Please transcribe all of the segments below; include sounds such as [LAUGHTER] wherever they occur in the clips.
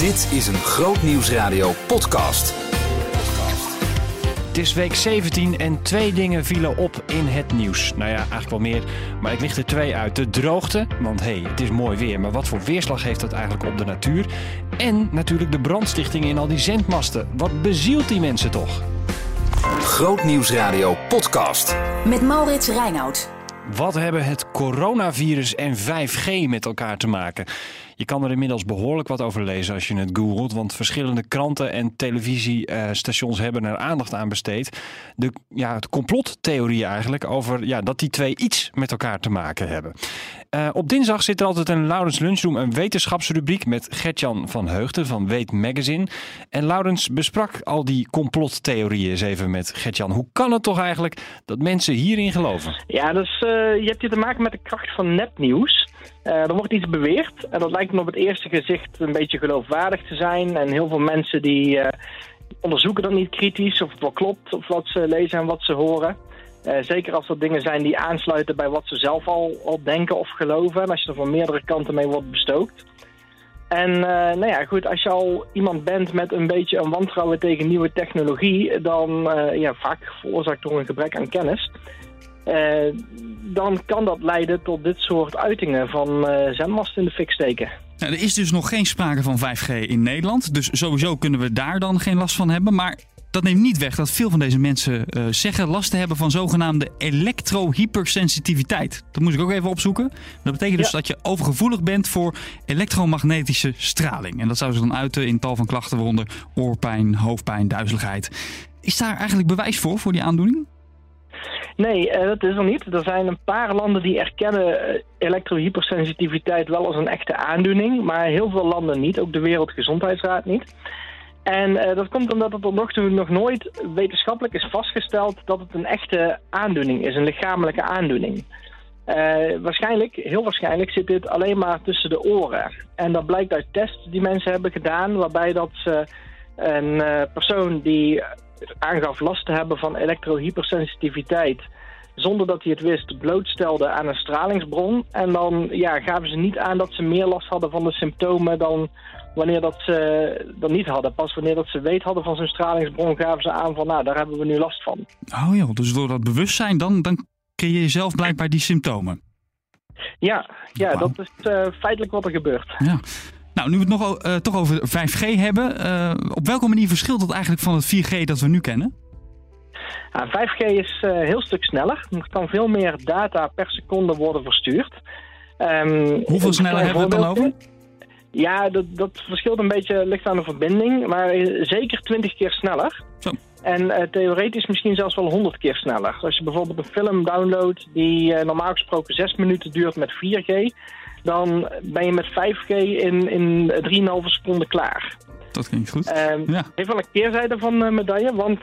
Dit is een Groot Nieuwsradio podcast. Het is week 17 en twee dingen vielen op in het nieuws. Nou ja, eigenlijk wel meer, maar ik licht er twee uit. De droogte, want hé, hey, het is mooi weer, maar wat voor weerslag heeft dat eigenlijk op de natuur? En natuurlijk de brandstichting in al die zendmasten. Wat bezielt die mensen toch? Groot Nieuwsradio podcast. Met Maurits Reinoud. Wat hebben het coronavirus en 5G met elkaar te maken? Je kan er inmiddels behoorlijk wat over lezen als je het googelt, want verschillende kranten en televisiestations hebben er aandacht aan besteed. De ja, het complottheorie eigenlijk over ja, dat die twee iets met elkaar te maken hebben. Uh, op dinsdag zit er altijd een Laurens Lunchroom, een wetenschapsrubriek met Gertjan van Heugden van Weet Magazine. En Laurens besprak al die complottheorieën eens even met Gertjan. Hoe kan het toch eigenlijk dat mensen hierin geloven? Ja, dus uh, je hebt hier te maken met de kracht van nepnieuws. Uh, er wordt iets beweerd en dat lijkt me op het eerste gezicht een beetje geloofwaardig te zijn. En heel veel mensen die uh, onderzoeken dat niet kritisch of het wel klopt of wat ze lezen en wat ze horen. Uh, zeker als dat dingen zijn die aansluiten bij wat ze zelf al, al denken of geloven. En als je er van meerdere kanten mee wordt bestookt. En nou ja, goed, als je al iemand bent met een beetje een wantrouwen tegen nieuwe technologie, dan ja, vaak veroorzaakt door een gebrek aan kennis. Uh, dan kan dat leiden tot dit soort uitingen van uh, zendmast in de fik steken. Nou, er is dus nog geen sprake van 5G in Nederland. Dus sowieso kunnen we daar dan geen last van hebben. Maar dat neemt niet weg dat veel van deze mensen uh, zeggen last te hebben van zogenaamde elektrohypersensitiviteit. Dat moet ik ook even opzoeken. Dat betekent dus ja. dat je overgevoelig bent voor elektromagnetische straling. En dat zou zich dan uiten in tal van klachten, waaronder oorpijn, hoofdpijn, duizeligheid. Is daar eigenlijk bewijs voor, voor die aandoening? Nee, uh, dat is er niet. Er zijn een paar landen die erkennen uh, elektrohypersensitiviteit wel als een echte aandoening, maar heel veel landen niet, ook de Wereldgezondheidsraad niet. En uh, dat komt omdat het tot nog toe nog nooit wetenschappelijk is vastgesteld dat het een echte aandoening is, een lichamelijke aandoening. waarschijnlijk, heel waarschijnlijk, zit dit alleen maar tussen de oren. En dat blijkt uit tests die mensen hebben gedaan, waarbij dat ze een persoon die aangaf last te hebben van elektrohypersensitiviteit zonder dat hij het wist, blootstelde aan een stralingsbron. En dan ja, gaven ze niet aan dat ze meer last hadden van de symptomen dan wanneer dat ze dat niet hadden. Pas wanneer dat ze weet hadden van zijn stralingsbron, gaven ze aan van nou, daar hebben we nu last van. Oh joh, dus door dat bewustzijn, dan, dan creëer je zelf blijkbaar die symptomen. Ja, ja wow. dat is uh, feitelijk wat er gebeurt. Ja. Nou, nu we het nog uh, toch over 5G hebben. Uh, op welke manier verschilt dat eigenlijk van het 4G dat we nu kennen? Ja, 5G is een uh, heel stuk sneller. Er kan veel meer data per seconde worden verstuurd. Um, Hoeveel sneller hebben we het dan over? Ja, dat, dat verschilt een beetje, ligt aan de verbinding. Maar zeker 20 keer sneller. Zo. En uh, theoretisch misschien zelfs wel 100 keer sneller. Als je bijvoorbeeld een film downloadt die uh, normaal gesproken 6 minuten duurt met 4G dan ben je met 5G in, in 3,5 seconden klaar. Dat klinkt goed. Ja. Heeft wel een keerzijde van de medaille, want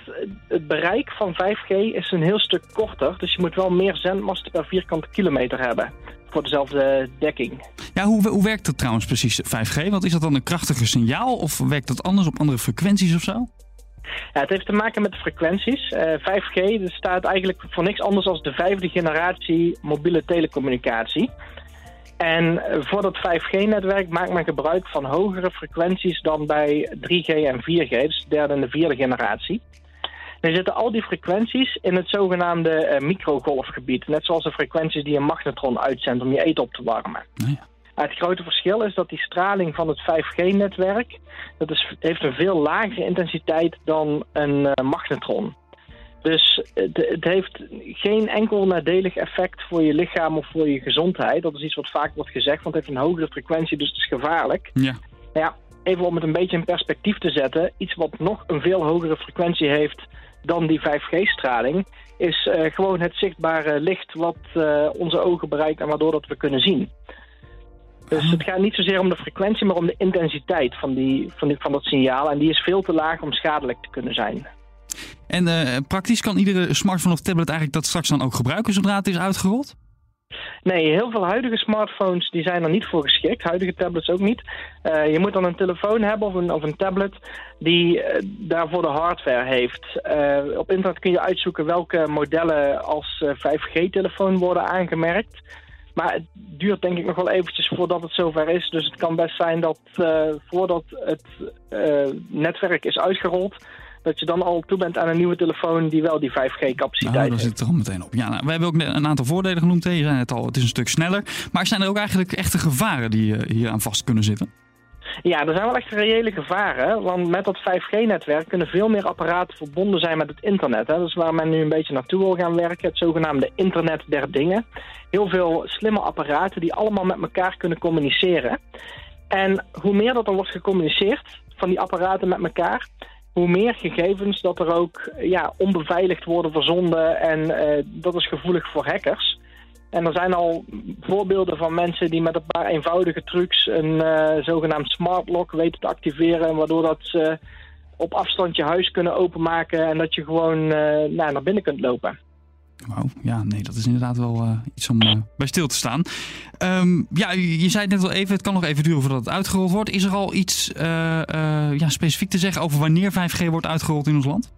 het bereik van 5G is een heel stuk korter. Dus je moet wel meer zendmasten per vierkante kilometer hebben voor dezelfde dekking. Ja, hoe, hoe werkt dat trouwens precies, 5G? Want is dat dan een krachtiger signaal of werkt dat anders op andere frequenties of zo? Ja, het heeft te maken met de frequenties. Uh, 5G staat eigenlijk voor niks anders dan de vijfde generatie mobiele telecommunicatie. En voor dat 5G-netwerk maakt men gebruik van hogere frequenties dan bij 3G en 4G, dus de derde en de vierde generatie. Er zitten al die frequenties in het zogenaamde uh, microgolfgebied. Net zoals de frequenties die een magnetron uitzendt om je eten op te warmen. Ja. Het grote verschil is dat die straling van het 5G-netwerk... dat is, heeft een veel lagere intensiteit dan een uh, magnetron. Dus het, het, heeft geen enkel nadelig effect voor je lichaam of voor je gezondheid. Dat is iets wat vaak wordt gezegd, want het heeft een hogere frequentie, dus het is gevaarlijk. Ja. ja, even om het een beetje in perspectief te zetten. Iets wat nog een veel hogere frequentie heeft dan die 5G-straling... is uh, gewoon het zichtbare licht wat uh, onze ogen bereikt en waardoor dat we kunnen zien. Dus het gaat niet zozeer om de frequentie, maar om de intensiteit van, die, van, die, van dat signaal. En die is veel te laag om schadelijk te kunnen zijn. En uh, praktisch kan iedere smartphone of tablet eigenlijk dat straks dan ook gebruiken zodra het is uitgerold? Nee, heel veel huidige smartphones die zijn er niet voor geschikt. Huidige tablets ook niet. Uh, je moet dan een telefoon hebben of een, of een tablet die uh, daarvoor de hardware heeft. Op internet kun je uitzoeken welke modellen als 5G-telefoon worden aangemerkt. Maar het duurt denk ik nog wel eventjes voordat het zover is. Dus het kan best zijn dat voordat het netwerk is uitgerold dat je dan al toe bent aan een nieuwe telefoon die wel die 5G-capaciteit nou, daar zit er al meteen op. Ja, nou, we hebben ook een aantal voordelen genoemd. Je zei het al, het is een stuk sneller. Maar zijn er ook eigenlijk echte gevaren die uh, hier aan vast kunnen zitten? Ja, er zijn wel echt reële gevaren. Want met dat 5G-netwerk kunnen veel meer apparaten verbonden zijn met het internet. Hè. Dat is waar men nu een beetje naartoe wil gaan werken. Het zogenaamde internet der dingen. Heel veel slimme apparaten die allemaal met elkaar kunnen communiceren. En hoe meer dat er wordt gecommuniceerd van die apparaten met elkaar, hoe meer gegevens dat er ook ja, onbeveiligd worden verzonden. En uh, dat is gevoelig voor hackers. En er zijn al voorbeelden van mensen die met een paar eenvoudige trucs een uh, zogenaamd smart lock weten te activeren. Waardoor dat ze op afstand je huis kunnen openmaken en dat je gewoon nou, naar binnen kunt lopen. Ja, nee, dat is inderdaad wel uh, iets om uh, bij stil te staan. Um, ja, je, zei net al even, het kan nog even duren voordat het uitgerold wordt. Is er al iets uh, ja, specifiek te zeggen over wanneer 5G wordt uitgerold in ons land?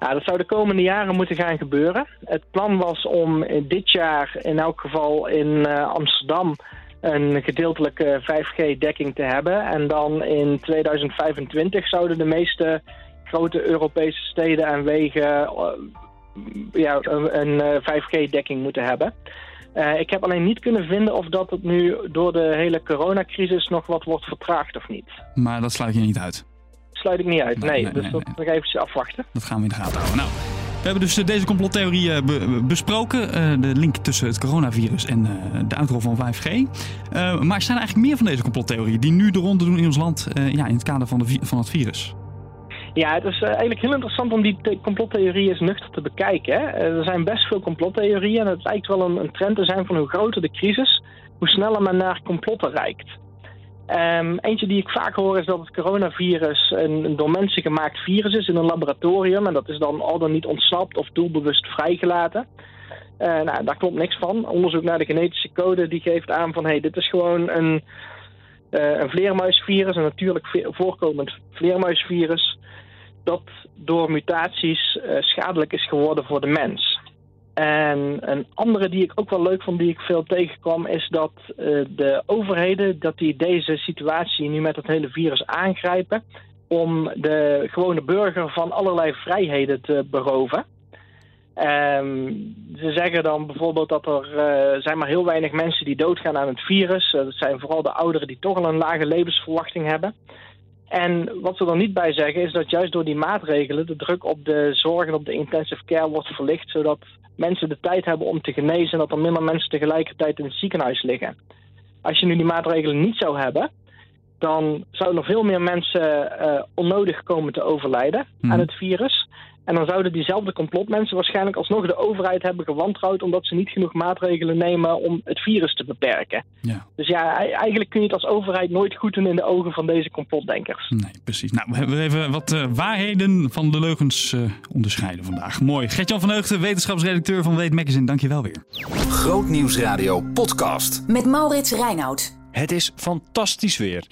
Nou, dat zou de komende jaren moeten gaan gebeuren. Het plan was om dit jaar in elk geval in Amsterdam een gedeeltelijke 5G-dekking te hebben. En dan in 2025 zouden de meeste grote Europese steden en wegen ja, een 5G-dekking eh, moeten hebben. Uh, ik heb alleen niet kunnen vinden of dat het nu door de hele coronacrisis nog wat wordt vertraagd of niet. Maar dat sluit je niet uit? Sluit ik niet uit, nee. nee, dus nee, dat nog even afwachten. Dat gaan we in de gaten houden. Nou, we hebben dus eh, deze complottheorie besproken. Uh, de link tussen het coronavirus en de uitrol van 5G. maar er zijn eigenlijk meer van deze complottheorieën die nu de ronde doen in ons land ja, in het kader van, de, van het virus. Ja, het is uh, eigenlijk heel interessant om die complottheorieën eens nuchter te bekijken. Hè. Uh, er zijn best veel complottheorieën en het lijkt wel een, een, trend te zijn van hoe groter de crisis, hoe sneller men naar complotten reikt. Um, eentje die ik vaak hoor is dat het coronavirus een, een, door mensen gemaakt virus is in een laboratorium. En dat is dan al dan niet ontsnapt of doelbewust vrijgelaten. Uh, nou, daar klopt niks van. Onderzoek naar de genetische code die geeft aan van... hey, dit is gewoon een, een vleermuisvirus, een natuurlijk voorkomend vleermuisvirus dat door mutaties uh, schadelijk is geworden voor de mens. En een andere die ik ook wel leuk vond, die ik veel tegenkwam, is dat uh, de overheden dat die deze situatie nu met het hele virus aangrijpen om de gewone burger van allerlei vrijheden te beroven. Um, ze zeggen dan bijvoorbeeld dat er uh, zijn maar heel weinig mensen die doodgaan aan het virus. Dat zijn vooral de ouderen die toch al een lage levensverwachting hebben. En wat ze er niet bij zeggen is dat juist door die maatregelen de druk op de zorg en op de intensive care wordt verlicht, zodat mensen de tijd hebben om te genezen en dat er minder mensen tegelijkertijd in het ziekenhuis liggen. Als je nu die maatregelen niet zou hebben, dan zouden er veel meer mensen uh, onnodig komen te overlijden aan het virus. En dan zouden diezelfde complotmensen waarschijnlijk alsnog de overheid hebben gewantrouwd omdat ze niet genoeg maatregelen nemen om het virus te beperken. Ja. Dus ja, eigenlijk kun je het als overheid nooit goed doen in de ogen van deze complotdenkers. Nee, precies. Nou, we hebben even wat uh, waarheden van de leugens uh, onderscheiden vandaag. Mooi. Gertjan van Heugden, wetenschapsredacteur van Weet Magazine, dankjewel weer. Grootnieuwsradio podcast. Met Maurits Reinoud. Het is fantastisch weer.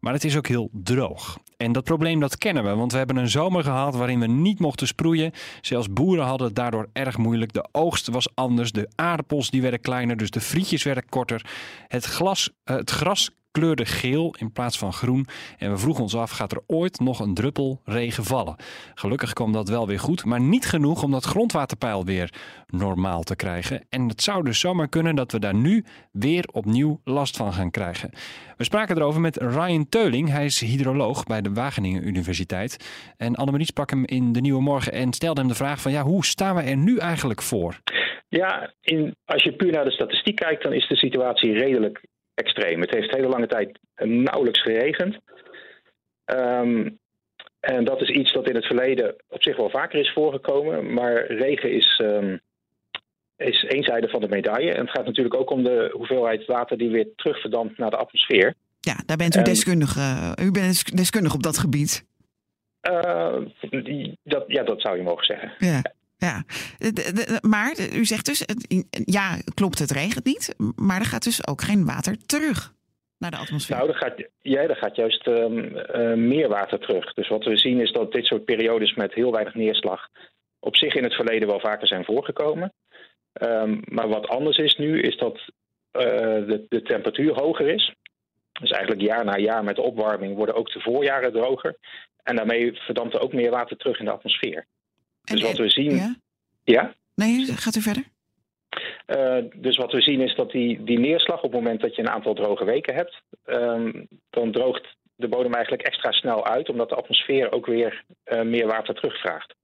Maar het is ook heel droog. En dat probleem dat kennen we, want we hebben een zomer gehad waarin we niet mochten sproeien. Zelfs boeren hadden het daardoor erg moeilijk. De oogst was anders, de aardappels die werden kleiner, dus de frietjes werden korter. Het, glas, eh, het gras kleurde geel in plaats van groen. En we vroegen ons af, gaat er ooit nog een druppel regen vallen? Gelukkig kwam dat wel weer goed, maar niet genoeg om dat grondwaterpeil weer normaal te krijgen. En het zou dus zomaar kunnen dat we daar nu weer opnieuw last van gaan krijgen. We spraken erover met Ryan Teuling. Hij is hydroloog bij de Wageningen Universiteit. En Annemarie sprak hem in de Nieuwe Morgen en stelde hem de vraag van ja, hoe staan we er nu eigenlijk voor? Ja, in, als je puur naar de statistiek kijkt, dan is de situatie redelijk extreem. Het heeft hele lange tijd nauwelijks geregend. Um, en dat is iets dat in het verleden op zich wel vaker is voorgekomen. Maar regen is, um, is één zijde van de medaille. En het gaat natuurlijk ook om de hoeveelheid water die weer terugverdampt naar de atmosfeer. Ja, daar bent u en, deskundig. Uh, u bent deskundig op dat gebied. Uh, dat, ja, dat zou je mogen zeggen. Ja. Ja, maar u zegt dus, ja, klopt, het regent niet, maar er gaat dus ook geen water terug naar de atmosfeer. Nou, er gaat, ja, er gaat juist uh, meer water terug. Dus wat we zien is dat dit soort periodes met heel weinig neerslag op zich in het verleden wel vaker zijn voorgekomen. Um, maar wat anders is nu, is dat eh, de, de temperatuur hoger is. Dus eigenlijk jaar na jaar met de opwarming worden ook de voorjaren droger. En daarmee verdampt er ook meer water terug in de atmosfeer. Dus wat we zien. Ja? Ja? Nee, gaat u verder? Eh, dus wat we zien is dat die, die neerslag, op het moment dat je een aantal droge weken hebt, ehm, dan droogt de bodem eigenlijk extra snel uit, omdat de atmosfeer ook weer eh, meer water terugvraagt.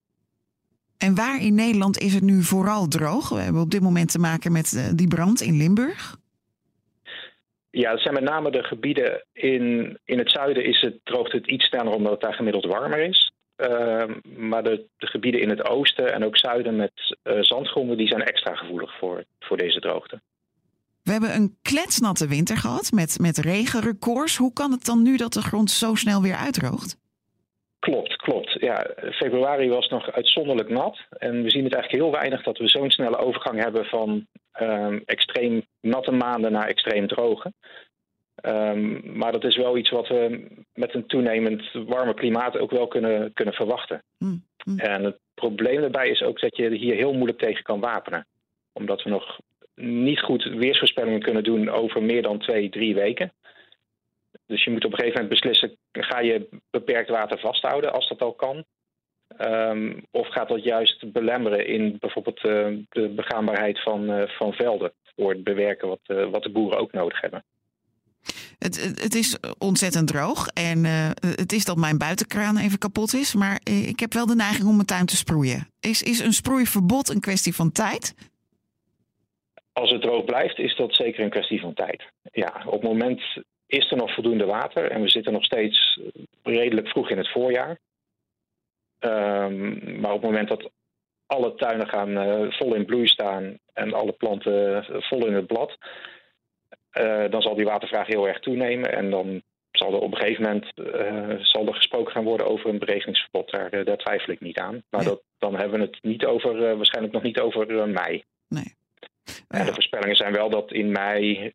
En waar in Nederland is het nu vooral droog? We hebben op dit moment te maken met eh, die brand in Limburg. Ja, dat zijn met name de gebieden in, in het zuiden is het, droogt het iets sneller omdat het daar gemiddeld warmer is. Ehm, maar de, de gebieden in het oosten en ook zuiden met eh, zandgronden, die zijn extra gevoelig voor, voor deze droogte. We hebben een kletsnatte winter gehad met, met regenrecords. Hoe kan het dan nu dat de grond zo snel weer uitdroogt? Klopt, klopt. Ja, februari was nog uitzonderlijk nat. En we zien het eigenlijk heel weinig dat we zo'n snelle overgang hebben van ehm, extreem natte maanden naar extreem droge. Ehm, maar dat is wel iets wat we met een toenemend warmer klimaat ook wel kunnen, kunnen verwachten. Hm, hm. En het probleem daarbij is ook dat je hier heel moeilijk tegen kan wapenen. Omdat we nog niet goed weersvoorspellingen kunnen doen over meer dan twee, drie weken. Dus je moet op een gegeven moment beslissen, ga je beperkt water vasthouden als dat al kan? Ehm, of gaat dat juist belemmeren in bijvoorbeeld eh, de begaanbaarheid van, eh, van velden voor het bewerken wat, eh, wat de boeren ook nodig hebben? Het, het, is ontzettend droog en eh, het is dat mijn buitenkraan even kapot is. Maar eh, ik heb wel de neiging om mijn tuin te sproeien. Is, is een sproeiverbod een kwestie van tijd? Als het droog blijft, is dat zeker een kwestie van tijd. Ja, op het moment is er nog voldoende water en we zitten nog steeds redelijk vroeg in het voorjaar. Ehm, maar op het moment dat alle tuinen gaan eh, vol in bloei staan en alle planten vol in het blad, eh, dan zal die watervraag heel erg toenemen. En dan zal er op een gegeven moment eh, zal er gesproken gaan worden over een beregeningsverbod. Daar, eh, daar twijfel ik niet aan. Maar Ja. dat, dan hebben we het niet over, waarschijnlijk nog niet over mei. Nee. En de voorspellingen zijn wel dat in mei.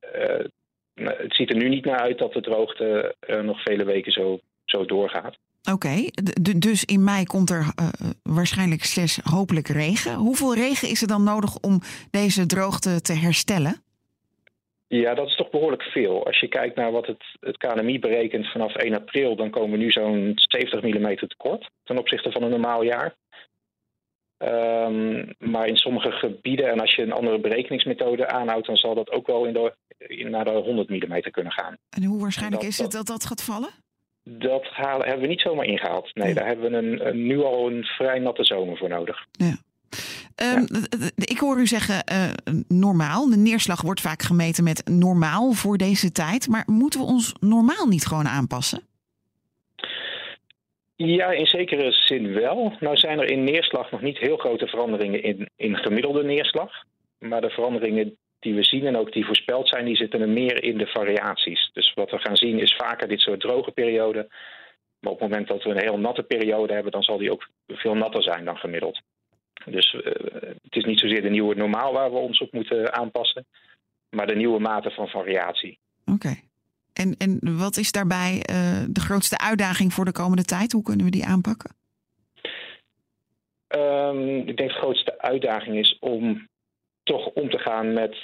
nou, het ziet er nu niet naar uit dat de droogte nog vele weken zo, zo doorgaat. Oké, dus in mei komt er waarschijnlijk slash hopelijk regen. Hoeveel regen is er dan nodig om deze droogte te herstellen? Ja, dat is toch behoorlijk veel. Als je kijkt naar wat het, het KNMI berekent vanaf 1 april, dan komen we nu zo'n 70 mm tekort ten opzichte van een normaal jaar. Ehm, maar in sommige gebieden, en als je een andere berekeningsmethode aanhoudt, dan zal dat ook wel in de, in, naar de 100 mm kunnen gaan. En hoe waarschijnlijk Dat- is het dat dat gaat vallen? Dat halen, hebben we niet zomaar ingehaald. Nee, Ja. daar hebben we een, een- nu al een vrij natte zomer voor nodig. Ehm, d- Ik hoor u zeggen eh, normaal. De neerslag wordt vaak gemeten met normaal voor deze tijd. Maar moeten we ons normaal niet gewoon aanpassen? Ja, in zekere zin wel. Nou zijn er in neerslag nog niet heel grote veranderingen in, in gemiddelde neerslag. Maar de veranderingen die we zien en ook die voorspeld zijn, die zitten er meer in de variaties. Dus wat we gaan zien is vaker dit soort droge perioden. Maar op het moment dat we een heel natte periode hebben, dan zal die ook veel natter zijn dan gemiddeld. Dus eh, het is niet zozeer de nieuwe normaal waar we ons op moeten aanpassen, maar de nieuwe mate van variatie. Oké. En, en wat is daarbij eh, de grootste uitdaging voor de komende tijd? Hoe kunnen we die aanpakken? Ehm, ik denk de grootste uitdaging is om toch om te gaan met,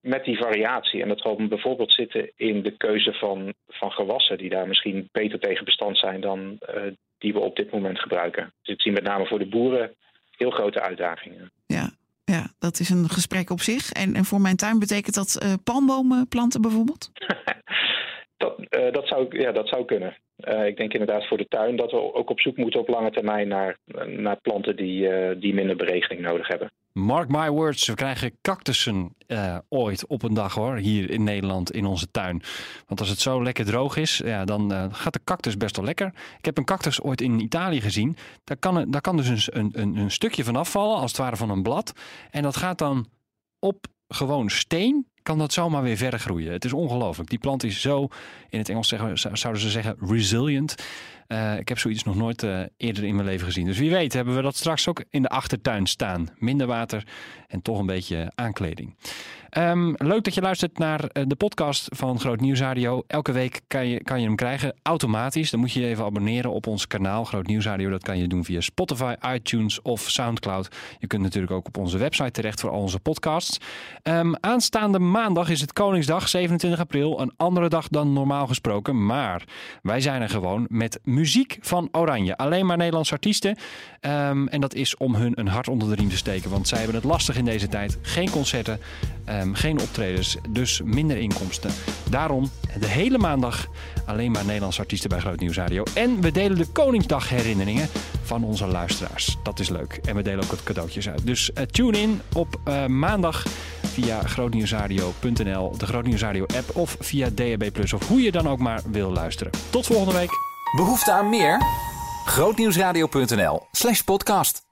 met die variatie. En dat zal bijvoorbeeld zitten in de keuze van, van gewassen, die daar misschien beter tegen bestand zijn dan eh, die we op dit moment gebruiken. Dus ik zie met name voor de boeren heel grote uitdagingen. Ja, ja dat is een gesprek op zich. En, en voor mijn tuin betekent dat eh, palmbomen planten bijvoorbeeld? [LAUGHS] Dat, eh, dat, zou, ja, dat zou kunnen. Eh, ik denk inderdaad voor de tuin dat we ook op zoek moeten op lange termijn naar, naar planten die, die minder beregening nodig hebben. Mark my words, we krijgen cactussen eh, ooit op een dag hoor, hier in Nederland in onze tuin. Want als het zo lekker droog is, ja, dan eh, gaat de cactus best wel lekker. Ik heb een cactus ooit in Italië gezien. Daar kan, daar kan dus een, een, een stukje van afvallen, als het ware van een blad. En dat gaat dan op gewoon steen, kan dat zomaar weer verder groeien. Het is ongelooflijk. Die plant is zo, in het Engels zeggen, zou- zouden ze zeggen, resilient. Uh, ik heb zoiets nog nooit uh, eerder in mijn leven gezien. Dus wie weet hebben we dat straks ook in de achtertuin staan. Minder water en toch een beetje aankleding. Um, leuk dat je luistert naar uh, de podcast van Groot Nieuws Radio. Elke week kan je, kan je hem krijgen automatisch. Dan moet je je even abonneren op ons kanaal Groot Nieuws Radio. Dat kan je doen via Spotify, iTunes of Soundcloud. Je kunt natuurlijk ook op onze website terecht voor al onze podcasts. Um, aanstaande maandag is het Koningsdag, 27 april. Een andere dag dan normaal gesproken. Maar wij zijn er gewoon met muziek van Oranje. Alleen maar Nederlandse artiesten. Um, en dat is om hun een hart onder de riem te steken. Want zij hebben het lastig in deze tijd. Geen concerten. Um, geen optredens, dus minder inkomsten. Daarom de hele maandag alleen maar Nederlandse artiesten bij Groot Nieuws Radio. En we delen de Koningsdag herinneringen van onze luisteraars. Dat is leuk. En we delen ook wat cadeautjes uit. Dus uh, tune in op uh, maandag via grootnieuwsradio.nl, de Grootnieuwsradio app of via DAB+, of hoe je dan ook maar wil luisteren. Tot volgende week. Behoefte aan meer? Grootnieuwsradio.nl slash podcast.